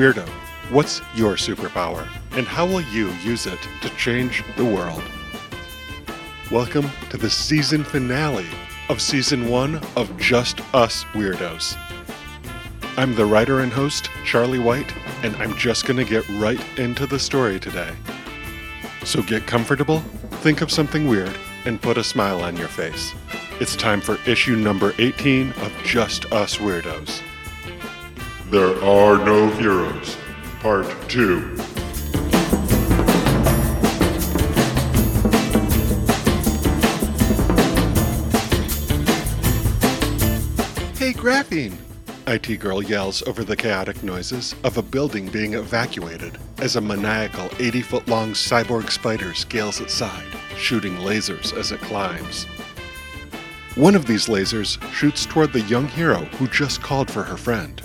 Weirdo, what's your superpower? And how will you use it to change the world? Welcome to the season finale of season one of Just Us Weirdos. I'm the writer and host, Charlie White, and I'm just going to get right into the story today. So get comfortable, think of something weird, and put a smile on your face. It's time for issue number 18 of Just Us Weirdos. There are no heroes. Part 2. Hey, Graphene! IT Girl yells over the chaotic noises of a building being evacuated as a maniacal 80 foot long cyborg spider scales its side, shooting lasers as it climbs. One of these lasers shoots toward the young hero who just called for her friend.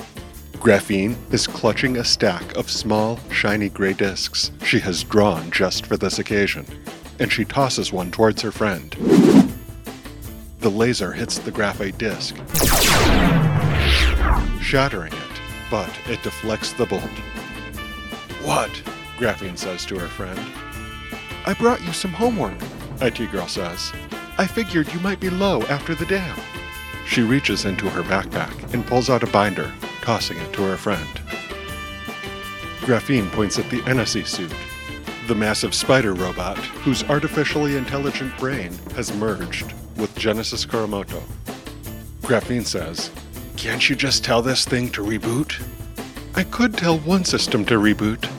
Graphene is clutching a stack of small, shiny gray discs she has drawn just for this occasion, and she tosses one towards her friend. The laser hits the graphite disc, shattering it, but it deflects the bolt. What? Graphene says to her friend. I brought you some homework, IT Girl says. I figured you might be low after the dam. She reaches into her backpack and pulls out a binder, tossing it to her friend. Graphene points at the NSE suit, the massive spider robot whose artificially intelligent brain has merged with Genesis Kuramoto. Graphene says, Can't you just tell this thing to reboot? I could tell one system to reboot,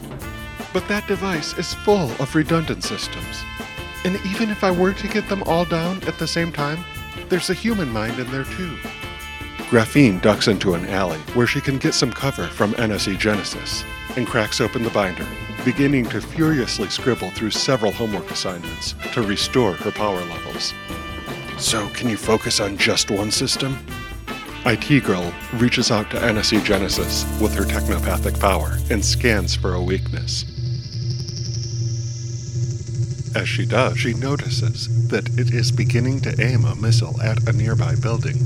but that device is full of redundant systems. And even if I were to get them all down at the same time, there's a human mind in there too. Graphene ducks into an alley where she can get some cover from NSE Genesis and cracks open the binder, beginning to furiously scribble through several homework assignments to restore her power levels. So, can you focus on just one system? IT Girl reaches out to NSE Genesis with her technopathic power and scans for a weakness. As she does, she notices that it is beginning to aim a missile at a nearby building.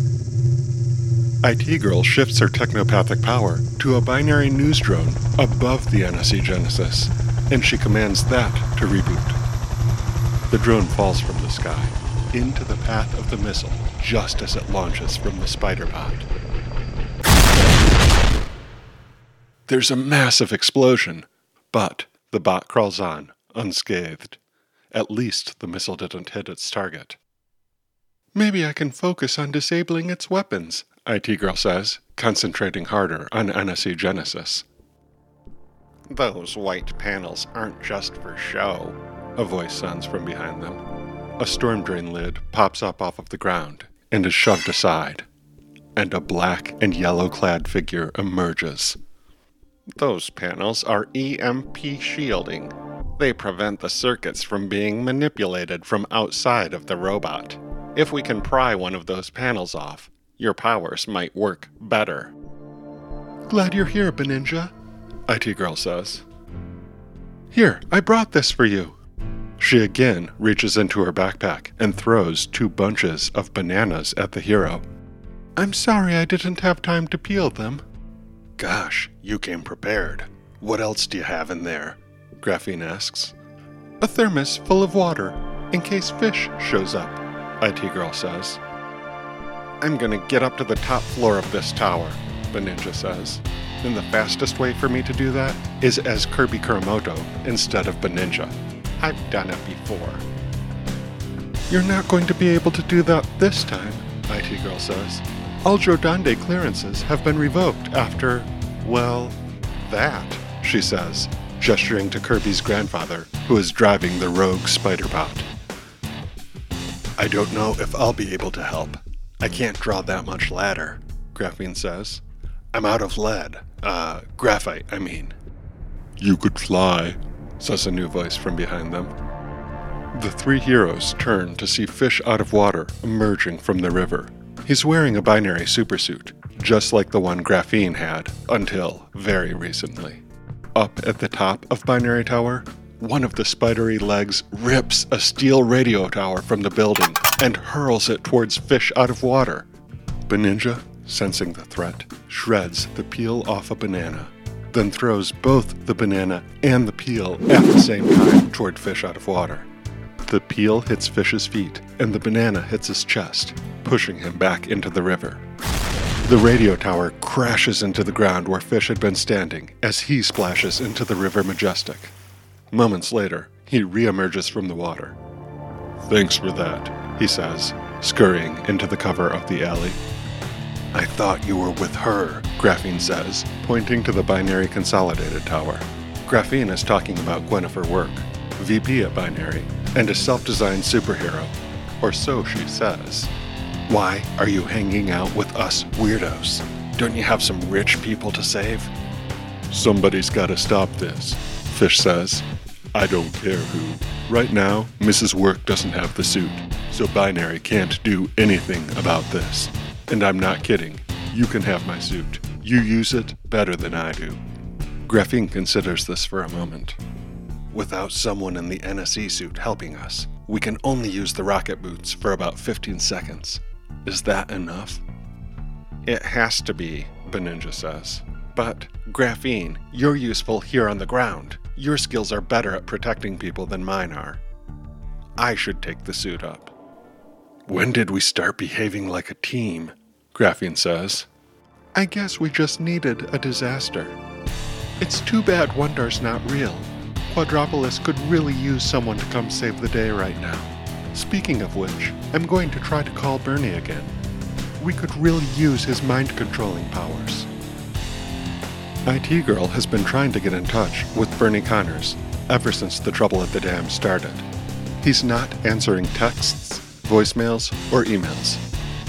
IT Girl shifts her technopathic power to a binary news drone above the NSE Genesis, and she commands that to reboot. The drone falls from the sky into the path of the missile just as it launches from the spider pod. There's a massive explosion, but the bot crawls on, unscathed. At least the missile didn't hit its target. Maybe I can focus on disabling its weapons, IT Girl says, concentrating harder on NSE Genesis. Those white panels aren't just for show, a voice sounds from behind them. A storm drain lid pops up off of the ground and is shoved aside, and a black and yellow clad figure emerges. Those panels are EMP shielding. They prevent the circuits from being manipulated from outside of the robot. If we can pry one of those panels off, your powers might work better. Glad you're here, Beninja, IT Girl says. Here, I brought this for you. She again reaches into her backpack and throws two bunches of bananas at the hero. I'm sorry I didn't have time to peel them. Gosh, you came prepared. What else do you have in there? Graphene asks. A thermos full of water, in case fish shows up, IT Girl says. I'm gonna get up to the top floor of this tower, Beninja says. And the fastest way for me to do that is as Kirby Kuramoto instead of Beninja. I've done it before. You're not going to be able to do that this time, IT Girl says. All Jodande clearances have been revoked after, well, that, she says, gesturing to Kirby's grandfather, who is driving the rogue spider bot. I don't know if I'll be able to help. I can't draw that much ladder, Graphene says. I'm out of lead. Uh, graphite, I mean. You could fly, says a new voice from behind them. The three heroes turn to see fish out of water emerging from the river. He's wearing a binary supersuit, just like the one Graphene had until very recently. Up at the top of Binary Tower, one of the spidery legs rips a steel radio tower from the building and hurls it towards fish out of water. Beninja, sensing the threat, shreds the peel off a banana then throws both the banana and the peel at the same time toward Fish out of water. The peel hits Fish's feet, and the banana hits his chest, pushing him back into the river. The radio tower crashes into the ground where Fish had been standing as he splashes into the River Majestic. Moments later, he reemerges from the water. Thanks for that, he says, scurrying into the cover of the alley. I thought you were with her, Graphene says, pointing to the Binary Consolidated Tower. Graphene is talking about Gwennifer Work, VP at Binary, and a self designed superhero. Or so she says. Why are you hanging out with us weirdos? Don't you have some rich people to save? Somebody's gotta stop this, Fish says. I don't care who. Right now, Mrs. Work doesn't have the suit, so Binary can't do anything about this. And I'm not kidding. You can have my suit. You use it better than I do. Graphene considers this for a moment. Without someone in the NSE suit helping us, we can only use the rocket boots for about 15 seconds. Is that enough? It has to be, Beninja says. But, Graphene, you're useful here on the ground. Your skills are better at protecting people than mine are. I should take the suit up. When did we start behaving like a team? Graphene says. I guess we just needed a disaster. It's too bad Wondar's not real. Quadropolis could really use someone to come save the day right now. Speaking of which, I'm going to try to call Bernie again. We could really use his mind controlling powers. IT Girl has been trying to get in touch with Bernie Connors ever since the trouble at the dam started. He's not answering texts, voicemails, or emails.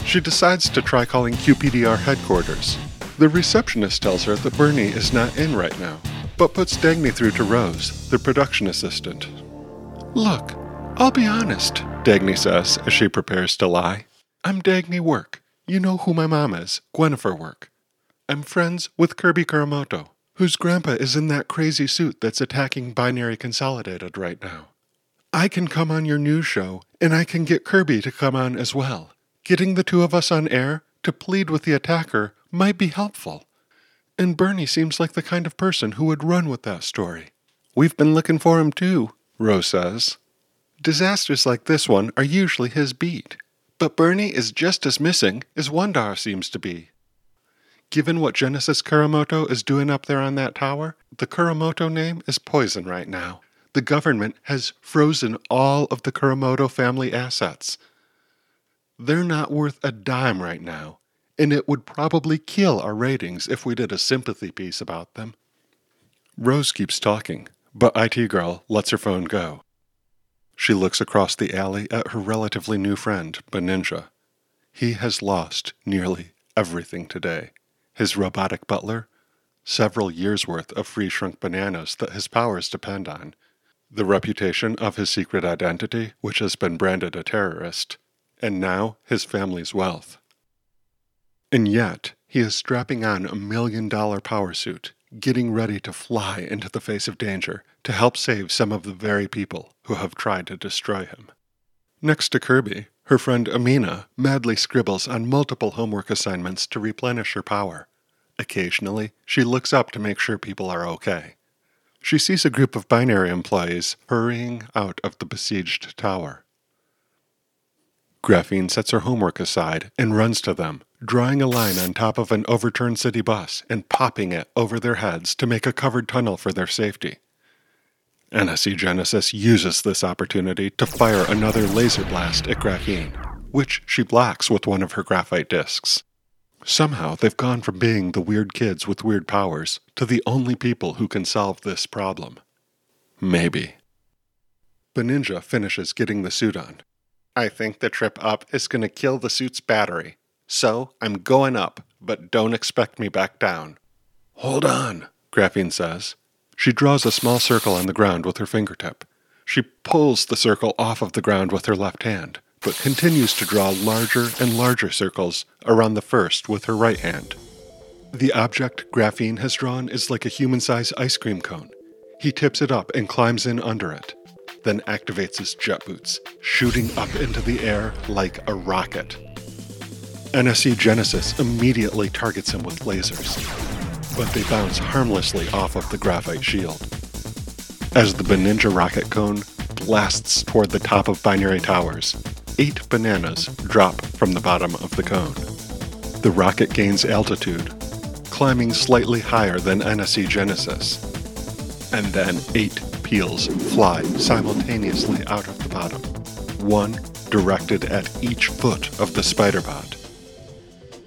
She decides to try calling QPDR headquarters. The receptionist tells her that Bernie is not in right now, but puts Dagny through to Rose, the production assistant. Look, I'll be honest, Dagny says as she prepares to lie. I'm Dagny Work. You know who my mom is, Gwenifer Work. I'm friends with Kirby Kuramoto, whose grandpa is in that crazy suit that's attacking Binary Consolidated right now. I can come on your news show, and I can get Kirby to come on as well. Getting the two of us on air to plead with the attacker might be helpful. And Bernie seems like the kind of person who would run with that story. We've been looking for him too, Rose says. Disasters like this one are usually his beat, but Bernie is just as missing as Wondar seems to be. Given what Genesis Kuramoto is doing up there on that tower, the Kuramoto name is poison right now. The government has frozen all of the Kuramoto family assets. They're not worth a dime right now, and it would probably kill our ratings if we did a sympathy piece about them. Rose keeps talking, but IT Girl lets her phone go. She looks across the alley at her relatively new friend, Beninja. He has lost nearly everything today his robotic butler, several years' worth of free shrunk bananas that his powers depend on, the reputation of his secret identity, which has been branded a terrorist, and now his family's wealth. And yet, he is strapping on a million dollar power suit, getting ready to fly into the face of danger to help save some of the very people who have tried to destroy him. Next to Kirby, her friend Amina madly scribbles on multiple homework assignments to replenish her power. Occasionally, she looks up to make sure people are okay. She sees a group of binary employees hurrying out of the besieged tower. Graphene sets her homework aside and runs to them, drawing a line on top of an overturned city bus and popping it over their heads to make a covered tunnel for their safety. NSE Genesis uses this opportunity to fire another laser blast at Graphene, which she blocks with one of her graphite discs. Somehow they've gone from being the weird kids with weird powers to the only people who can solve this problem. Maybe. Beninja finishes getting the suit on. I think the trip up is going to kill the suit's battery, so I'm going up, but don't expect me back down. Hold on, Graphene says. She draws a small circle on the ground with her fingertip. She pulls the circle off of the ground with her left hand but continues to draw larger and larger circles around the first with her right hand. The object Graphene has drawn is like a human sized ice cream cone. He tips it up and climbs in under it, then activates his jet boots, shooting up into the air like a rocket. NSE Genesis immediately targets him with lasers. but they bounce harmlessly off of the graphite shield. As the Beninja rocket cone blasts toward the top of Binary Towers, eight bananas drop from the bottom of the cone. The rocket gains altitude, climbing slightly higher than NSE Genesis, and then eight peels fly simultaneously out of the bottom, one directed at each foot of the Spiderbot.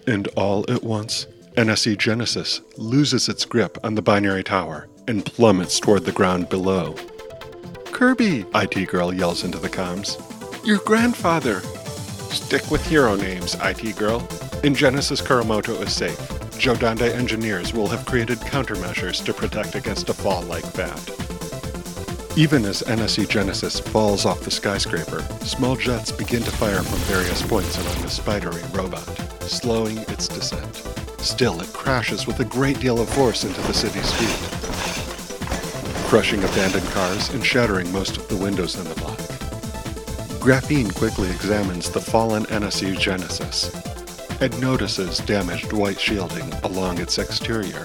And all at once, NSE Genesis loses its grip on the binary tower and plummets toward the ground below. Kirby, IT Girl yells into the comms. Your grandfather! Stick with hero names, IT Girl. In Genesis Kuramoto is safe. Jodande engineers will have created countermeasures to protect against a fall like that. Even as NSE Genesis falls off the skyscraper, small jets begin to fire from various points along the spidery robot, slowing its descent. Still, it crashes with a great deal of force into the city's street, crushing abandoned cars and shattering most of the windows in the block. Graphene quickly examines the fallen NSE Genesis and notices damaged white shielding along its exterior.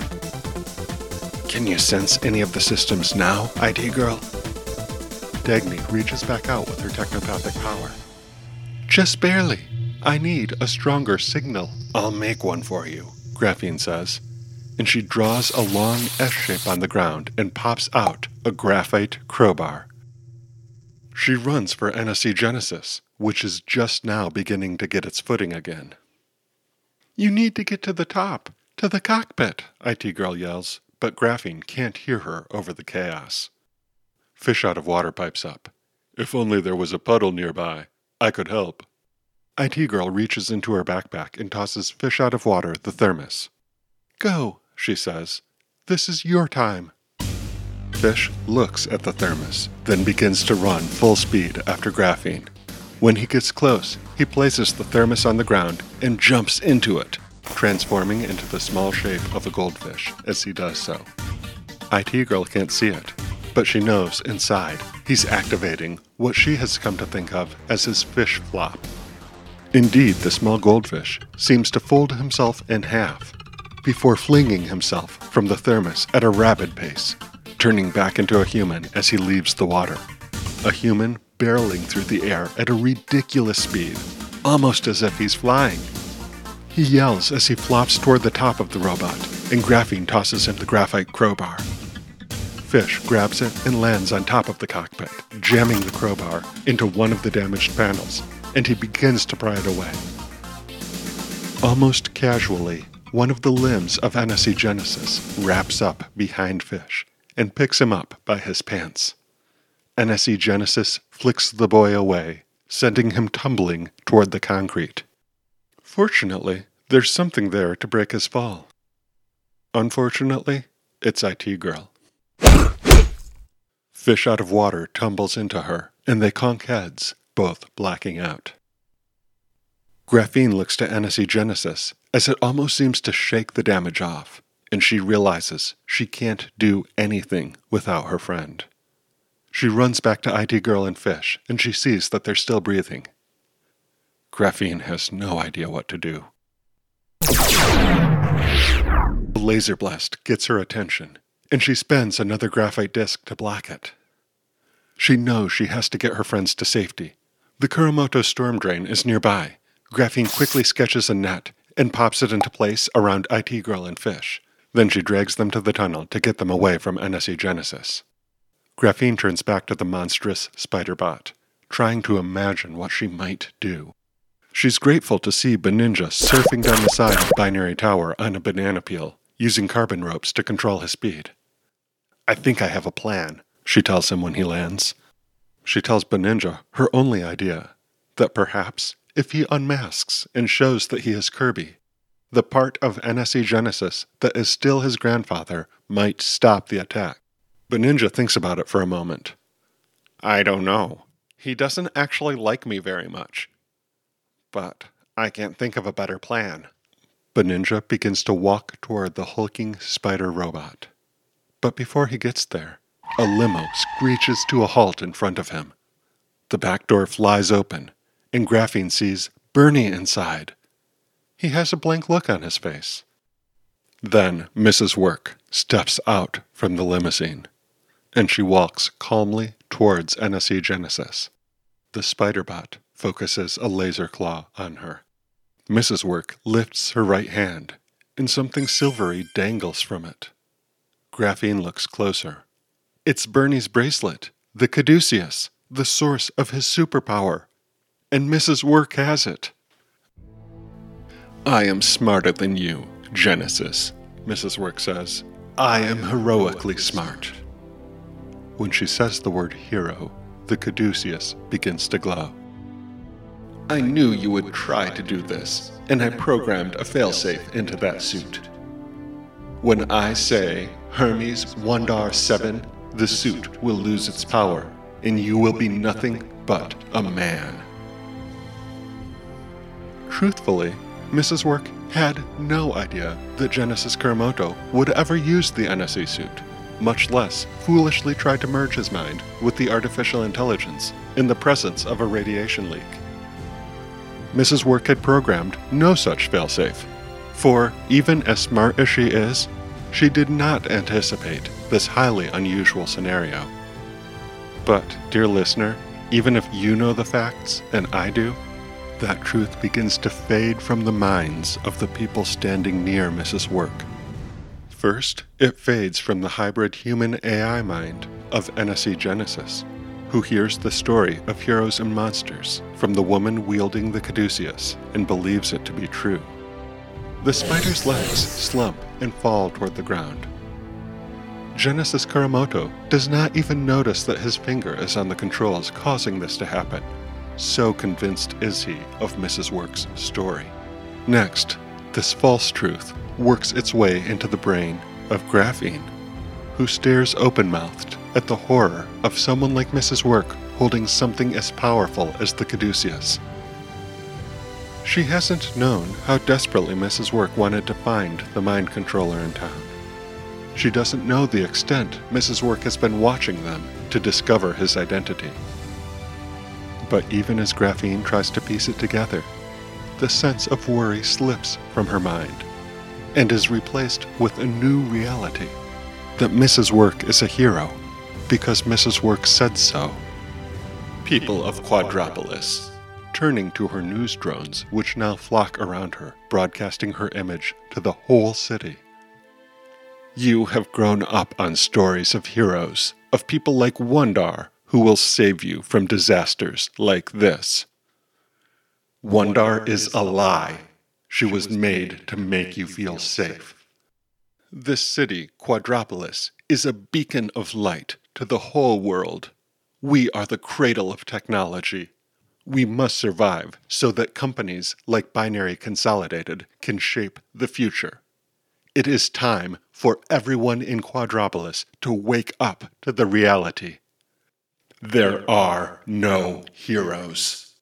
Can you sense any of the systems now, IT Girl? Dagny reaches back out with her technopathic power. Just barely. I need a stronger signal. I'll make one for you, Graphene says. And she draws a long S shape on the ground and pops out a graphite crowbar. She runs for NSE Genesis, which is just now beginning to get its footing again. You need to get to the top, to the cockpit, IT Girl yells, but Graphene can't hear her over the chaos. Fish out of water pipes up. If only there was a puddle nearby. I could help. IT Girl reaches into her backpack and tosses Fish out of water the thermos. Go, she says. This is your time. Fish looks at the thermos, then begins to run full speed after Graphene. When he gets close, he places the thermos on the ground and jumps into it, transforming into the small shape of a goldfish as he does so. IT Girl can't see it, but she knows inside he's activating what she has come to think of as his fish flop. Indeed, the small goldfish seems to fold himself in half before flinging himself from the thermos at a rapid pace, turning back into a human as he leaves the water. A human barreling through the air at a ridiculous speed, almost as if he's flying. He yells as he flops toward the top of the robot, and Graphene tosses him the graphite crowbar. Fish grabs it and lands on top of the cockpit, jamming the crowbar into one of the damaged panels, and he begins to pry it away. Almost casually, one of the limbs of NSE Genesis wraps up behind Fish and picks him up by his pants. NSE Genesis flicks the boy away, sending him tumbling toward the concrete. Fortunately, there's something there to break his fall. Unfortunately, it's IT Girl. Fish out of water tumbles into her, and they conk heads, both blacking out. Graphene looks to NSE Genesis as it almost seems to shake the damage off, and she realizes she can't do anything without her friend. She runs back to IT Girl and Fish, and she sees that they're still breathing. Graphene has no idea what to do. The laser blast gets her attention, and she spends another graphite disc to block it. She knows she has to get her friends to safety. The Kuramoto storm drain is nearby. Graphene quickly sketches a net and pops it into place around IT Girl and Fish. Then she drags them to the tunnel to get them away from NSE Genesis. Graphene turns back to the monstrous spider bot, trying to imagine what she might do. She's grateful to see Beninja surfing down the side of Binary Tower on a banana peel, using carbon ropes to control his speed. I think I have a plan, she tells him when he lands. She tells Beninja her only idea that perhaps if he unmasks and shows that he is Kirby, the part of NSE Genesis that is still his grandfather might stop the attack. Beninja thinks about it for a moment. I don't know. He doesn't actually like me very much. But I can't think of a better plan. Beninja begins to walk toward the hulking spider robot. But before he gets there, a limo screeches to a halt in front of him. The back door flies open, and Graphene sees Bernie inside. He has a blank look on his face. Then Mrs. Work steps out from the limousine, and she walks calmly towards NSE Genesis. The Spiderbot focuses a laser claw on her. Mrs. Work lifts her right hand, and something silvery dangles from it. Graphene looks closer. It's Bernie's bracelet, the Caduceus, the source of his superpower. And Mrs. Work has it. I am smarter than you, Genesis, Mrs. Work says. I am heroically smart. When she says the word hero, the caduceus begins to glow. I knew you would try to do this, and I programmed a failsafe into that suit. When I say Hermes Wandar 7, the suit will lose its power, and you will be nothing but a man. Truthfully, Mrs. Work had no idea that Genesis Kuramoto would ever use the NSE suit, much less foolishly try to merge his mind with the artificial intelligence in the presence of a radiation leak. Mrs. Work had programmed no such failsafe, for even as smart as she is, she did not anticipate this highly unusual scenario. But, dear listener, even if you know the facts and I do, that truth begins to fade from the minds of the people standing near Mrs. Work. First, it fades from the hybrid human AI mind of NSE Genesis, who hears the story of heroes and monsters from the woman wielding the caduceus and believes it to be true. The spider's legs slump and fall toward the ground. Genesis Kuramoto does not even notice that his finger is on the controls causing this to happen so convinced is he of Mrs. Work's story. Next, this false truth works its way into the brain of Graphene, who stares open mouthed at the horror of someone like Mrs. Work holding something as powerful as the caduceus. She hasn't known how desperately Mrs. Work wanted to find the mind controller in town. She doesn't know the extent Mrs. Work has been watching them to discover his identity. But even as Graphene tries to piece it together, the sense of worry slips from her mind and is replaced with a new reality that Mrs. Work is a hero because Mrs. Work said so. People of Quadropolis, turning to her news drones, which now flock around her, broadcasting her image to the whole city. You have grown up on stories of heroes, of people like Wandar, who will save you from disasters like this. Wandar is a lie. She was made to make you feel safe. This city, Quadropolis, is a beacon of light to the whole world. We are the cradle of technology. We must survive so that companies like Binary Consolidated can shape the future. It is time for everyone in Quadropolis to wake up to the reality. There are no heroes.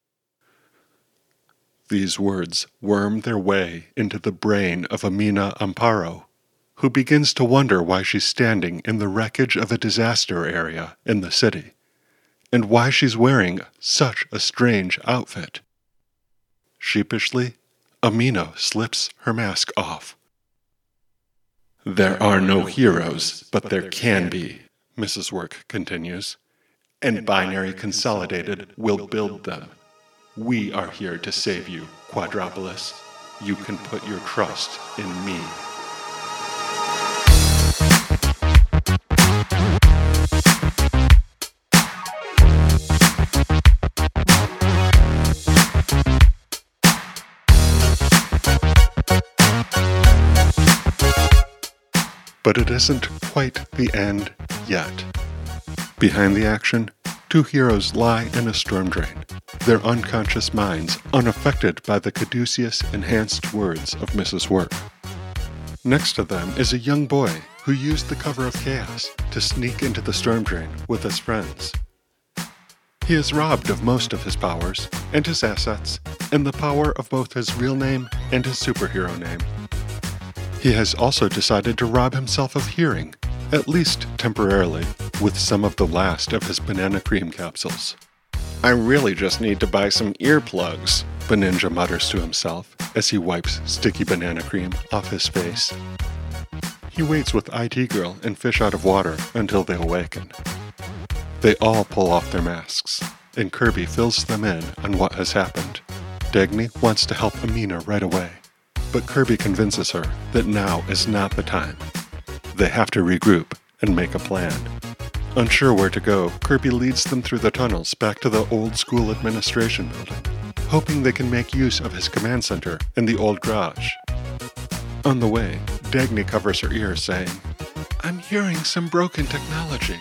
These words worm their way into the brain of Amina Amparo, who begins to wonder why she's standing in the wreckage of a disaster area in the city, and why she's wearing such a strange outfit. Sheepishly, Amina slips her mask off. There are no heroes, but there can be, Mrs. Work continues and Binary Consolidated will build them. We are here to save you, Quadropolis. You can put your trust in me. But it isn't quite the end yet. Behind the action, two heroes lie in a storm drain, their unconscious minds unaffected by the caduceus enhanced words of Mrs. Work. Next to them is a young boy who used the cover of chaos to sneak into the storm drain with his friends. He is robbed of most of his powers and his assets, and the power of both his real name and his superhero name. He has also decided to rob himself of hearing at least temporarily, with some of the last of his banana cream capsules. I really just need to buy some earplugs, Beninja mutters to himself as he wipes sticky banana cream off his face. He waits with IT Girl and Fish out of water until they awaken. They all pull off their masks, and Kirby fills them in on what has happened. Dagny wants to help Amina right away, but Kirby convinces her that now is not the time. They have to regroup and make a plan. Unsure where to go, Kirby leads them through the tunnels back to the old school administration building, hoping they can make use of his command center in the old garage. On the way, Dagny covers her ears, saying, I'm hearing some broken technology.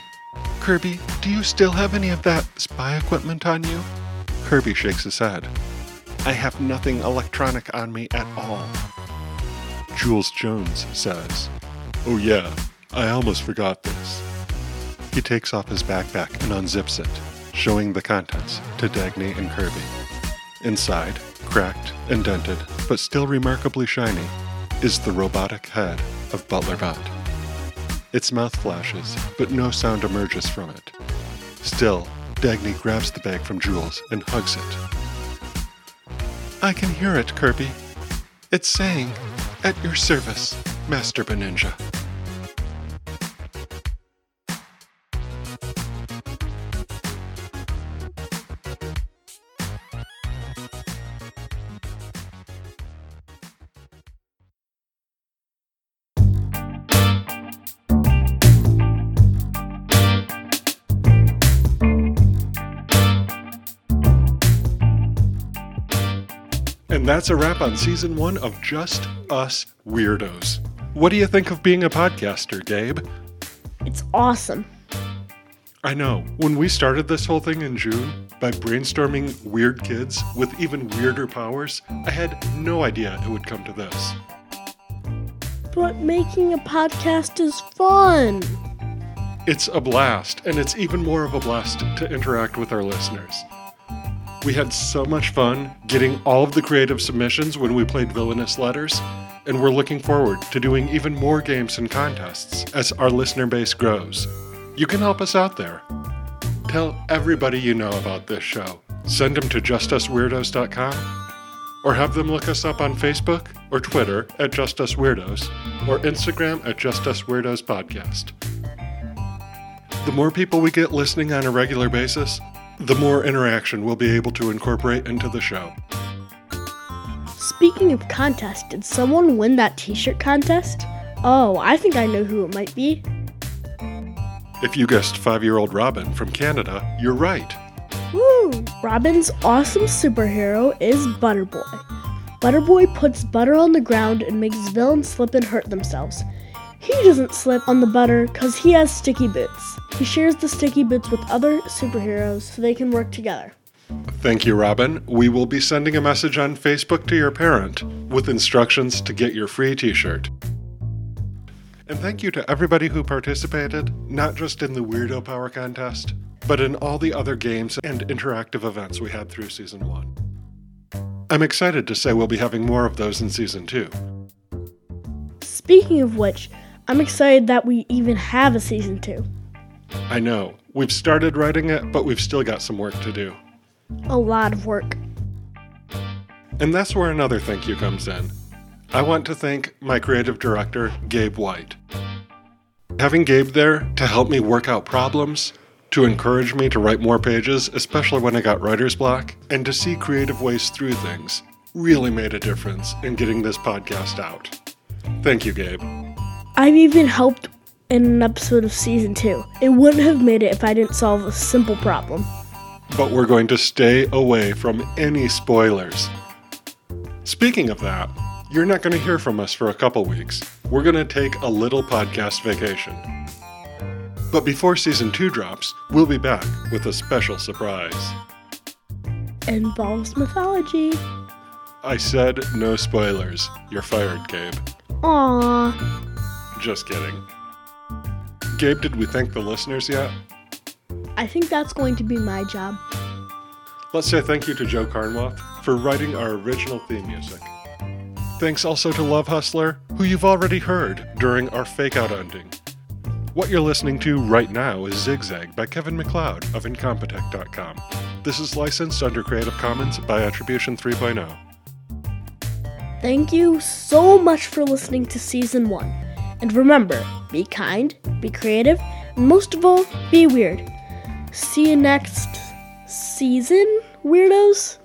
Kirby, do you still have any of that spy equipment on you? Kirby shakes his head. I have nothing electronic on me at all. Jules Jones says, Oh, yeah, I almost forgot this. He takes off his backpack and unzips it, showing the contents to Dagny and Kirby. Inside, cracked and dented, but still remarkably shiny, is the robotic head of Butlerbot. Its mouth flashes, but no sound emerges from it. Still, Dagny grabs the bag from Jules and hugs it. I can hear it, Kirby. It's saying, At your service, Master Beninja. And that's a wrap on season one of Just Us Weirdos. What do you think of being a podcaster, Gabe? It's awesome. I know. When we started this whole thing in June, by brainstorming weird kids with even weirder powers, I had no idea it would come to this. But making a podcast is fun. It's a blast, and it's even more of a blast to interact with our listeners. We had so much fun getting all of the creative submissions when we played Villainous Letters, and we're looking forward to doing even more games and contests as our listener base grows. You can help us out there. Tell everybody you know about this show. Send them to justusweirdos.com or have them look us up on Facebook or Twitter at Just Us Weirdos or Instagram at Just Us Weirdos Podcast. The more people we get listening on a regular basis, the more interaction we'll be able to incorporate into the show. Speaking of contests, did someone win that t shirt contest? Oh, I think I know who it might be. If you guessed five year old Robin from Canada, you're right. Woo! Robin's awesome superhero is Butterboy. Butterboy puts butter on the ground and makes villains slip and hurt themselves. He doesn't slip on the butter because he has sticky boots. He shares the sticky bits with other superheroes so they can work together. Thank you, Robin. We will be sending a message on Facebook to your parent with instructions to get your free t shirt. And thank you to everybody who participated, not just in the Weirdo Power Contest, but in all the other games and interactive events we had through Season 1. I'm excited to say we'll be having more of those in Season 2. Speaking of which, I'm excited that we even have a season two. I know, we've started writing it, but we've still got some work to do. A lot of work. And that's where another thank you comes in. I want to thank my creative director, Gabe White. Having Gabe there to help me work out problems, to encourage me to write more pages, especially when I got writer's block, and to see creative ways through things really made a difference in getting this podcast out. Thank you, Gabe. I've even helped in an episode of season two. It wouldn't have made it if I didn't solve a simple problem. But we're going to stay away from any spoilers. Speaking of that, you're not going to hear from us for a couple weeks. We're going to take a little podcast vacation. But before season two drops, we'll be back with a special surprise. Involves mythology. I said no spoilers. You're fired, Gabe. Aww. Just kidding. Gabe, did we thank the listeners yet? I think that's going to be my job. Let's say thank you to Joe Carnwath for writing our original theme music. Thanks also to Love Hustler, who you've already heard during our fake out ending. What you're listening to right now is Zigzag by Kevin MacLeod of Incompetech.com. This is licensed under Creative Commons by Attribution oh. 3.0. Thank you so much for listening to season one. And remember, be kind, be creative, and most of all, be weird. See you next season, weirdos.